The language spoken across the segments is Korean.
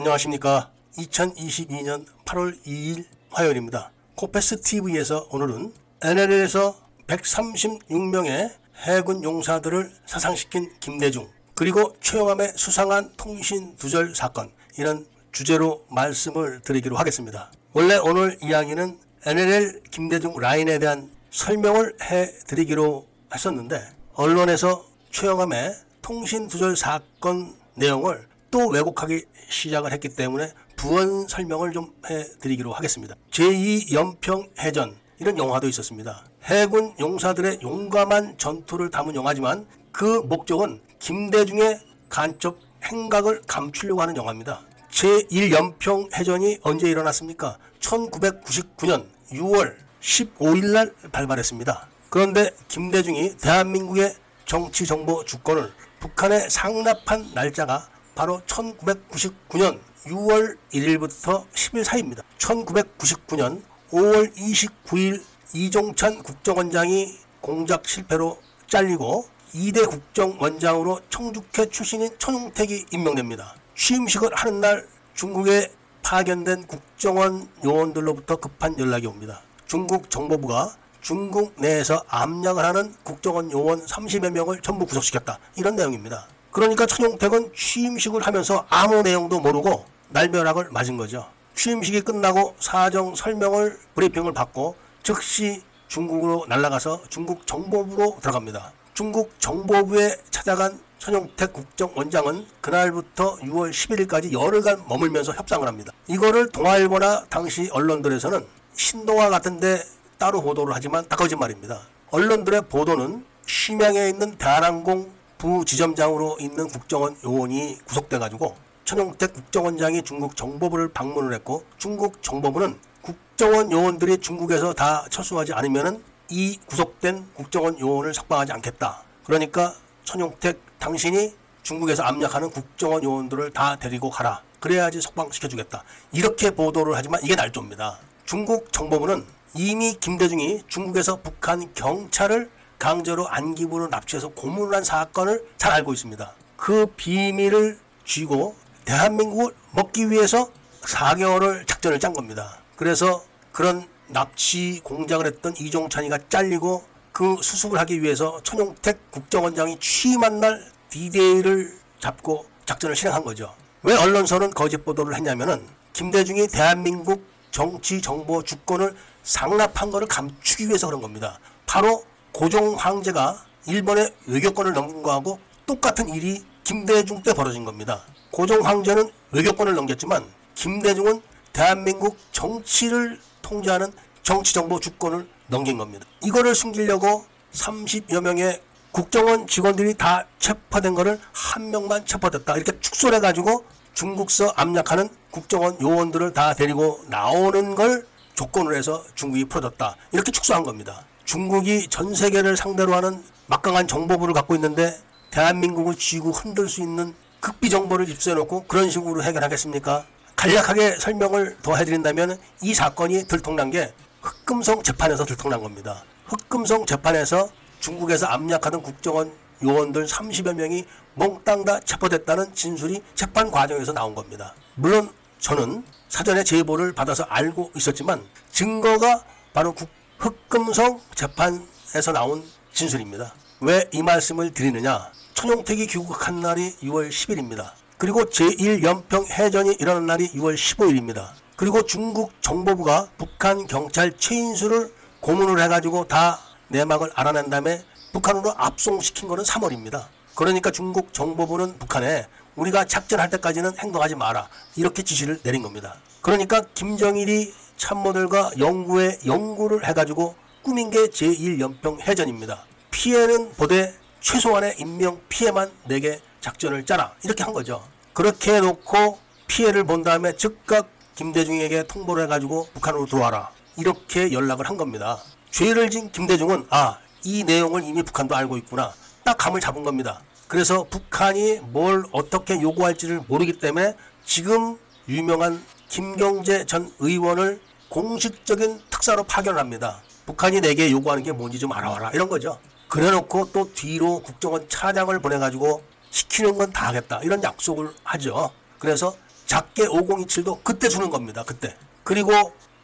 안녕하십니까. 2022년 8월 2일 화요일입니다. 코페스 TV에서 오늘은 NLL에서 136명의 해군 용사들을 사상시킨 김대중 그리고 최영암의 수상한 통신 두절 사건 이런 주제로 말씀을 드리기로 하겠습니다. 원래 오늘 이야기는 NLL 김대중 라인에 대한 설명을 해 드리기로 했었는데 언론에서 최영암의 통신 두절 사건 내용을 또 왜곡하기 시작을 했기 때문에 부원 설명을 좀 해드리기로 하겠습니다. 제2연평해전 이런 영화도 있었습니다. 해군 용사들의 용감한 전투를 담은 영화지만 그 목적은 김대중의 간첩 행각을 감추려고 하는 영화입니다. 제1연평해전이 언제 일어났습니까? 1999년 6월 15일 날 발발했습니다. 그런데 김대중이 대한민국의 정치 정보 주권을 북한에 상납한 날짜가 바로 1999년 6월 1일부터 10일 사이입니다. 1999년 5월 29일 이종찬 국정원장이 공작 실패로 잘리고 2대 국정원장으로 청주회 출신인 천용택이 임명됩니다. 취임식을 하는 날 중국에 파견된 국정원 요원들로부터 급한 연락이 옵니다. 중국 정보부가 중국 내에서 압력을 하는 국정원 요원 30여 명을 전부 구속시켰다. 이런 내용입니다. 그러니까 천용택은 취임식을 하면서 아무 내용도 모르고 날벼락을 맞은 거죠. 취임식이 끝나고 사정 설명을 브리핑을 받고 즉시 중국으로 날아가서 중국 정보부로 들어갑니다. 중국 정보부에 찾아간 천용택 국정원장은 그날부터 6월 11일까지 열흘간 머물면서 협상을 합니다. 이거를 동아일보나 당시 언론들에서는 신동아 같은데 따로 보도를 하지만 다 거짓말입니다. 언론들의 보도는 심양에 있는 대한항공 부지점장으로 있는 국정원 요원이 구속돼 가지고 천용택 국정원장이 중국 정보부를 방문을 했고 중국 정보부는 국정원 요원들이 중국에서 다 철수하지 않으면은 이 구속된 국정원 요원을 석방하지 않겠다. 그러니까 천용택 당신이 중국에서 압력하는 국정원 요원들을 다 데리고 가라. 그래야지 석방시켜주겠다. 이렇게 보도를 하지만 이게 날조입니다. 중국 정보부는 이미 김대중이 중국에서 북한 경찰을 강제로 안기부로 납치해서 고문을 한 사건을 잘 알고 있습니다. 그 비밀을 쥐고 대한민국을 먹기 위해서 4개월을 작전을 짠 겁니다. 그래서 그런 납치 공작을 했던 이종찬이가 잘리고 그 수습을 하기 위해서 천용택 국정원장이 취임한 날 D-Day를 잡고 작전을 실행한 거죠. 왜 언론사는 거짓 보도를 했냐면은 김대중이 대한민국 정치 정보 주권을 상납한 것을 감추기 위해서 그런 겁니다. 바로 고종 황제가 일본의 외교권을 넘긴 거하고 똑같은 일이 김대중 때 벌어진 겁니다. 고종 황제는 외교권을 넘겼지만 김대중은 대한민국 정치를 통제하는 정치정보 주권을 넘긴 겁니다. 이거를 숨기려고 30여 명의 국정원 직원들이 다 체포된 거를 한 명만 체포됐다. 이렇게 축소를 해가지고 중국서 압력하는 국정원 요원들을 다 데리고 나오는 걸 조건으로 해서 중국이 풀어줬다. 이렇게 축소한 겁니다. 중국이 전 세계를 상대로 하는 막강한 정보부를 갖고 있는데 대한민국을 쥐고 흔들 수 있는 극비 정보를 입수해놓고 그런 식으로 해결하겠습니까? 간략하게 설명을 더 해드린다면 이 사건이 들통난 게 흑금성 재판에서 들통난 겁니다. 흑금성 재판에서 중국에서 압력하던 국정원 요원들 30여 명이 몽땅 다 체포됐다는 진술이 재판 과정에서 나온 겁니다. 물론 저는 사전에 제보를 받아서 알고 있었지만 증거가 바로 국, 흑금성 재판에서 나온 진술입니다. 왜 이 말씀을 드리느냐? 천용택이 귀국한 날이 6월 10일입니다. 그리고 제1연평 해전이 일어난 날이 6월 15일입니다. 그리고 중국 정보부가 북한 경찰 최인수를 고문을 해가지고 다 내막을 알아낸 다음에 북한으로 압송시킨 거는 3월입니다. 그러니까 중국 정보부는 북한에 우리가 작전할 때까지는 행동하지 마라 이렇게 지시를 내린 겁니다. 그러니까 김정일이 참모들과 연구에 연구를 해가지고 꾸민 게 제1연평 해전입니다. 피해는 보되 최소한의 인명 피해만 내게 작전을 짜라 이렇게 한 거죠. 그렇게 해놓고 피해를 본 다음에 즉각 김대중에게 통보를 해가지고 북한으로 들어와라 이렇게 연락을 한 겁니다. 죄를 진 김대중은 아 이 내용을 이미 북한도 알고 있구나 딱 감을 잡은 겁니다. 그래서 북한이 뭘 어떻게 요구할지를 모르기 때문에 지금 유명한 김경재 전 의원을 공식적인 특사로 파견합니다. 북한이 내게 요구하는 게 뭔지 좀 알아와라 이런 거죠. 그래놓고 또 뒤로 국정원 차장을 보내가지고 시키는 건 다 하겠다 이런 약속을 하죠. 그래서 작게 5027도 그때 주는 겁니다. 그때. 그리고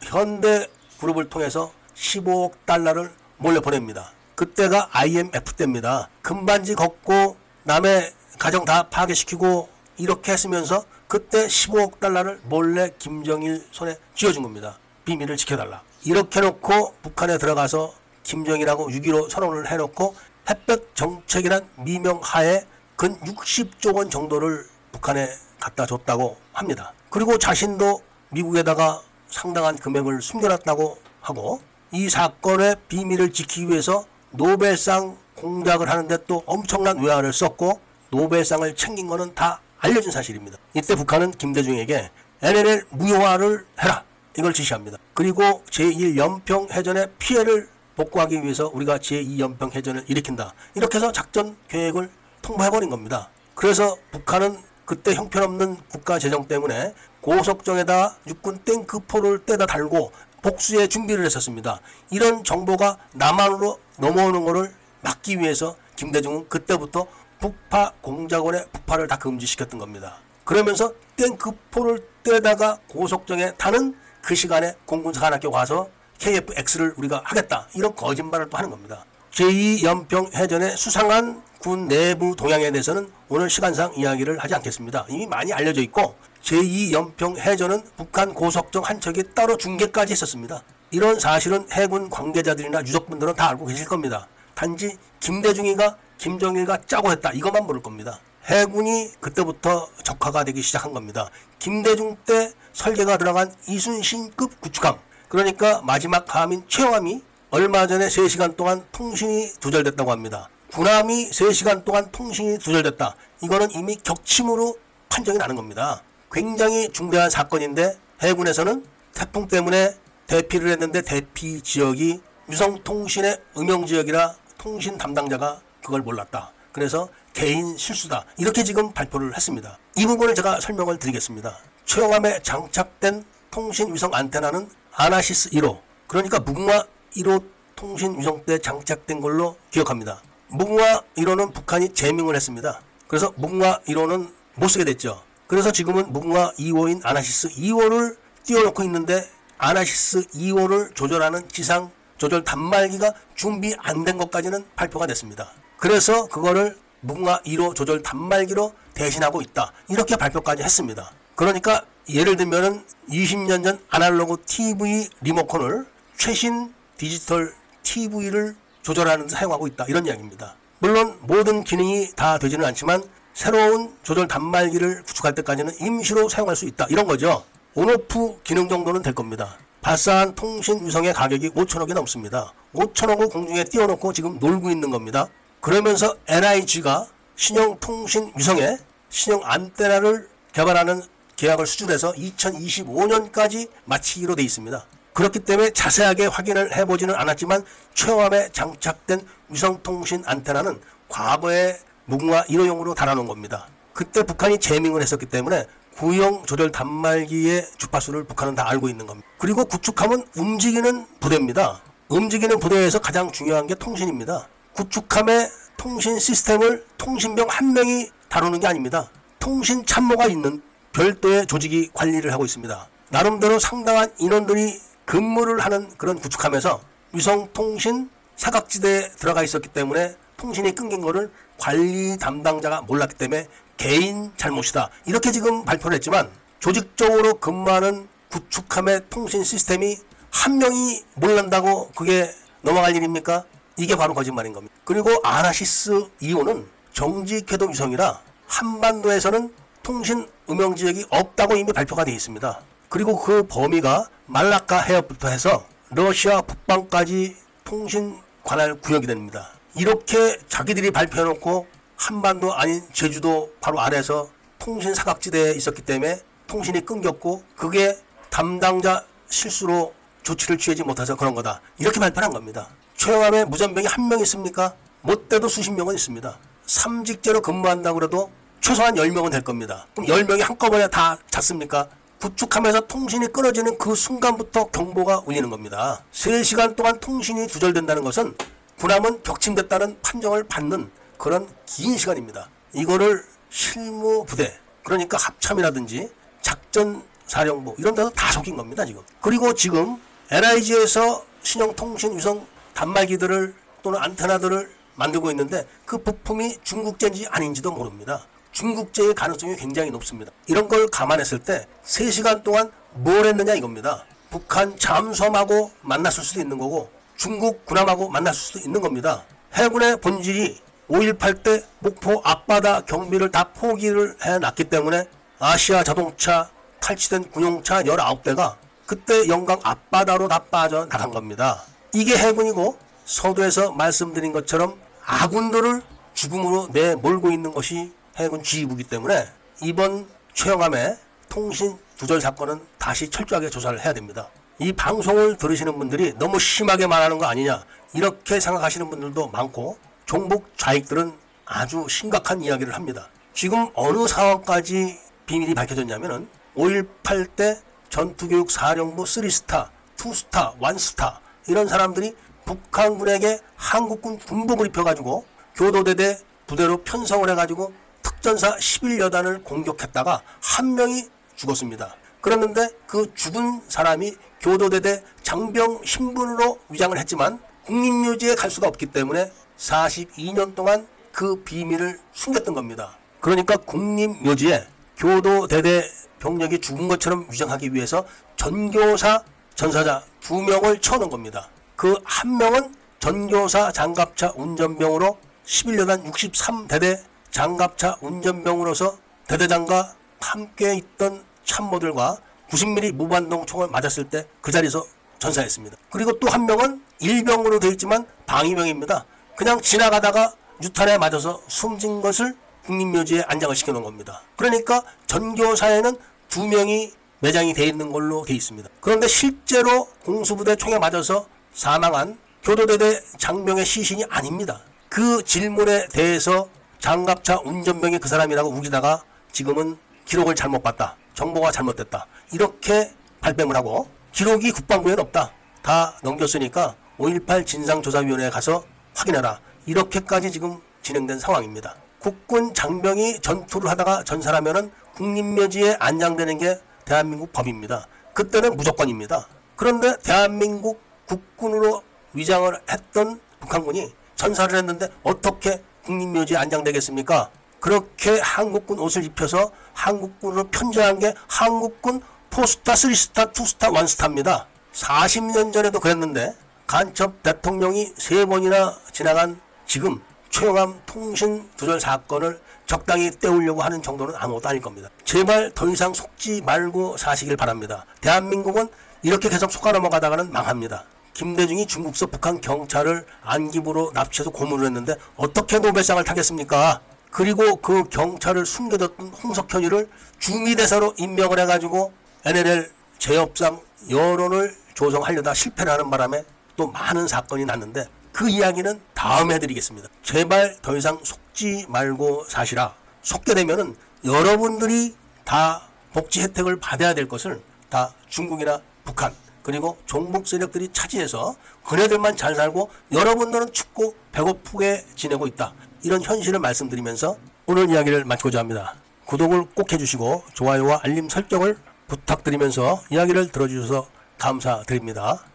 현대 그룹을 통해서 15억 달러를 몰래 보냅니다. 그때가 IMF 때입니다. 금반지 걷고 남의 가정 다 파괴시키고 이렇게 했으면서 그때 15억 달러를 몰래 김정일 손에 쥐어준 겁니다. 비밀을 지켜달라. 이렇게 놓고 북한에 들어가서 김정일하고 6.15 선언을 해놓고 햇볕 정책이란 미명하에 근 60조 원 정도를 북한에 갖다 줬다고 합니다. 그리고 자신도 미국에다가 상당한 금액을 숨겨놨다고 하고 이 사건의 비밀을 지키기 위해서 노벨상 공작을 하는데 또 엄청난 외화를 썼고 노벨상을 챙긴 거는 다 알려진 사실입니다. 이때 북한은 김대중에게 NLL 무효화를 해라 이걸 지시합니다. 그리고 제1연평 해전의 피해를 복구하기 위해서 우리가 제2연평 해전을 일으킨다. 이렇게 해서 작전 계획을 통보해버린 겁니다. 그래서 북한은 그때 형편없는 국가 재정 때문에 고속정에다 육군 탱크포를 떼다 달고 복수의 준비를 했었습니다. 이런 정보가 남한으로 넘어오는 것을 막기 위해서 김대중은 그때부터 북파 공작원의 북파를 다 금지시켰던 겁니다. 그러면서 탱크포를 떼다가 고속정에 타는 그 시간에 공군사관학교 가서 KFX를 우리가 하겠다. 이런 거짓말을 또 하는 겁니다. 제2연평 해전의 수상한 군 내부 동향에 대해서는 오늘 시간상 이야기를 하지 않겠습니다. 이미 많이 알려져 있고 제2연평 해전은 북한 고속정 한 척이 따로 중계까지 했었습니다. 이런 사실은 해군 관계자들이나 유족분들은 다 알고 계실 겁니다. 단지 김대중이가 김정일과 짜고 했다 이것만 모를 겁니다. 해군이 그때부터 적화가 되기 시작한 겁니다. 김대중 때 설계가 들어간 이순신급 구축함 그러니까 마지막 함인 최영함이 얼마 전에 3시간 동안 통신이 두절됐다고 합니다. 군함이 3시간 동안 통신이 두절됐다. 이거는 이미 격침으로 판정이 나는 겁니다. 굉장히 중대한 사건인데 해군에서는 태풍 때문에 대피를 했는데 대피 지역이 유성통신의 음영 지역이라 통신 담당자가 그걸 몰랐다. 그래서 개인 실수다. 이렇게 지금 발표를 했습니다. 이 부분을 제가 설명을 드리겠습니다. 최영함에 장착된 통신 위성 안테나는 아나시스 1호 그러니까 무궁화 1호 통신 위성 때 장착된 걸로 기억합니다. 무궁화 1호는 북한이 제명을 했습니다. 그래서 무궁화 1호는 못 쓰게 됐죠. 그래서 지금은 무궁화 2호인 아나시스 2호를 띄워놓고 있는데 아나시스 2호를 조절하는 지상 조절 단말기가 준비 안 된 것까지는 발표가 됐습니다. 그래서 그거를 무궁화 1호 조절 단말기로 대신하고 있다. 이렇게 발표까지 했습니다. 그러니까 예를 들면은 20년 전 아날로그 TV 리모컨을 최신 디지털 TV를 조절하는 데 사용하고 있다. 이런 이야기입니다. 물론 모든 기능이 다 되지는 않지만 새로운 조절 단말기를 구축할 때까지는 임시로 사용할 수 있다. 이런 거죠. 온오프 기능 정도는 될 겁니다. 발사한 통신 위성의 가격이 5천억이 넘습니다. 5천억을 공중에 띄워놓고 지금 놀고 있는 겁니다. 그러면서 NIG가 신형 통신 위성에 신형 안테나를 개발하는 계약을 수주해서 2025년까지 마치기로 돼 있습니다. 그렇기 때문에 자세하게 확인을 해보지는 않았지만 최호함에 장착된 위성통신 안테나는 과거에 무궁화 1호용으로 달아놓은 겁니다. 그때 북한이 제밍을 했었기 때문에 구형 조절 단말기의 주파수를 북한은 다 알고 있는 겁니다. 그리고 구축함은 움직이는 부대입니다. 움직이는 부대에서 가장 중요한 게 통신입니다. 구축함의 통신 시스템을 통신병 한 명이 다루는 게 아닙니다. 통신 참모가 있는 별도의 조직이 관리를 하고 있습니다. 나름대로 상당한 인원들이 근무를 하는 그런 구축함에서 위성통신 사각지대에 들어가 있었기 때문에 통신이 끊긴 거를 관리 담당자가 몰랐기 때문에 개인 잘못이다. 이렇게 지금 발표를 했지만 조직적으로 근무하는 구축함의 통신 시스템이 한 명이 몰란다고 그게 넘어갈 일입니까? 이게 바로 거짓말인 겁니다. 그리고 아나시스 2호는 정지 궤도 위성이라 한반도에서는 통신 음영 지역이 없다고 이미 발표가 되어 있습니다. 그리고 그 범위가 말라카 해협부터 해서 러시아 북방까지 통신 관할 구역이 됩니다. 이렇게 자기들이 발표해놓고 한반도 아닌 제주도 바로 아래서 통신 사각지대에 있었기 때문에 통신이 끊겼고 그게 담당자 실수로 조치를 취하지 못해서 그런 거다. 이렇게 발표한 겁니다. 최영암에 무전병이 한 명 있습니까? 못 돼도 수십 명은 있습니다. 삼직제로 근무한다고 그래도 최소한 10명은 될 겁니다. 그럼 10명이 한꺼번에 다 잤습니까? 구축하면서 통신이 끊어지는 그 순간부터 경보가 울리는 겁니다. 3시간 동안 통신이 두절된다는 것은 군함은 격침됐다는 판정을 받는 그런 긴 시간입니다. 이거를 실무 부대, 그러니까 합참이라든지 작전 사령부 이런 데서 다 속인 겁니다 지금. 그리고 지금 LIG에서 신형통신 위성 단말기들을 또는 안테나들을 만들고 있는데 그 부품이 중국제인지 아닌지도 모릅니다. 중국제의 가능성이 굉장히 높습니다. 이런 걸 감안했을 때 3시간 동안 뭘 했느냐 이겁니다. 북한 잠수함하고 만났을 수도 있는 거고 중국 군함하고 만났을 수도 있는 겁니다. 해군의 본질이 5.18 때 목포 앞바다 경비를 다 포기를 해놨기 때문에 아시아 자동차 탈취된 군용차 19대가 그때 영광 앞바다로 다 빠져나간 겁니다. 이게 해군이고 서두에서 말씀드린 것처럼 아군들을 죽음으로 내몰고 있는 것이 해군 지휘부기 때문에 이번 최영함의 통신 두절 사건은 다시 철저하게 조사를 해야 됩니다. 이 방송을 들으시는 분들이 너무 심하게 말하는 거 아니냐 이렇게 생각하시는 분들도 많고 종북 좌익들은 아주 심각한 이야기를 합니다. 지금 어느 상황까지 비밀이 밝혀졌냐면은 5.18 때 전투교육 사령부 3스타, 2스타, 1스타 이런 사람들이 북한군에게 한국군 군복을 입혀가지고 교도대대 부대로 편성을 해가지고 특전사 11여단을 공격했다가 한 명이 죽었습니다. 그랬는데 그 죽은 사람이 교도대대 장병 신분으로 위장을 했지만 국립묘지에 갈 수가 없기 때문에 42년 동안 그 비밀을 숨겼던 겁니다. 그러니까 국립묘지에 교도대대 병력이 죽은 것처럼 위장하기 위해서 전교사 전사자 두 명을 쳐놓은 겁니다. 그 한 명은 전교사 장갑차 운전병으로 11여단 63대대 장갑차 운전병으로서 대대장과 함께 있던 참모들과 90mm 무반동 총을 맞았을 때 그 자리에서 전사했습니다. 그리고 또 한 명은 일병으로 되어 있지만 방위병입니다. 그냥 지나가다가 유탄에 맞아서 숨진 것을 국립묘지에 안장을 시켜놓은 겁니다. 그러니까 전교사에는 두 명이 매장이 되어 있는 걸로 되어 있습니다. 그런데 실제로 공수부대 총에 맞아서 사망한 교도대대 장병의 시신이 아닙니다. 그 질문에 대해서 장갑차 운전병이 그 사람이라고 우기다가 지금은 기록을 잘못 봤다. 정보가 잘못됐다. 이렇게 발뺌을 하고 기록이 국방부에는 없다. 다 넘겼으니까 5.18 진상조사위원회에 가서 확인해라. 이렇게까지 지금 진행된 상황입니다. 국군 장병이 전투를 하다가 전사하면은 국립묘지에 안장되는 게 대한민국 법입니다. 그때는 무조건입니다. 그런데 대한민국 국군으로 위장을 했던 북한군이 전사를 했는데 어떻게 국립묘지에 안장되겠습니까? 그렇게 한국군 옷을 입혀서 한국군으로 편제한 게 한국군 포스타, 쓰리스타, 투스타, 원스타입니다. 40년 전에도 그랬는데 간첩 대통령이 세 번이나 지나간 지금 최영암 통신 두절 사건을 적당히 때우려고 하는 정도는 아무것도 아닐 겁니다. 제발 더 이상 속지 말고 사시길 바랍니다. 대한민국은 이렇게 계속 속아 넘어가다가는 망합니다. 김대중이 중국서 북한 경찰을 안기부로 납치해서 고문을 했는데 어떻게 노벨상을 타겠습니까? 그리고 그 경찰을 숨겨뒀던 홍석현이를 중위대사로 임명을 해가지고 NLL 제협상 여론을 조성하려다 실패를 하는 바람에 또 많은 사건이 났는데 그 이야기는 다음에 해드리겠습니다. 제발 더 이상 속지 말고 사시라. 속게 되면은 여러분들이 다 복지 혜택을 받아야 될 것을 다 중국이나 북한 그리고 종북 세력들이 차지해서 그네들만 잘 살고 여러분들은 춥고 배고프게 지내고 있다. 이런 현실을 말씀드리면서 오늘 이야기를 마치고자 합니다. 구독을 꼭 해주시고 좋아요와 알림 설정을 부탁드리면서 이야기를 들어주셔서 감사드립니다.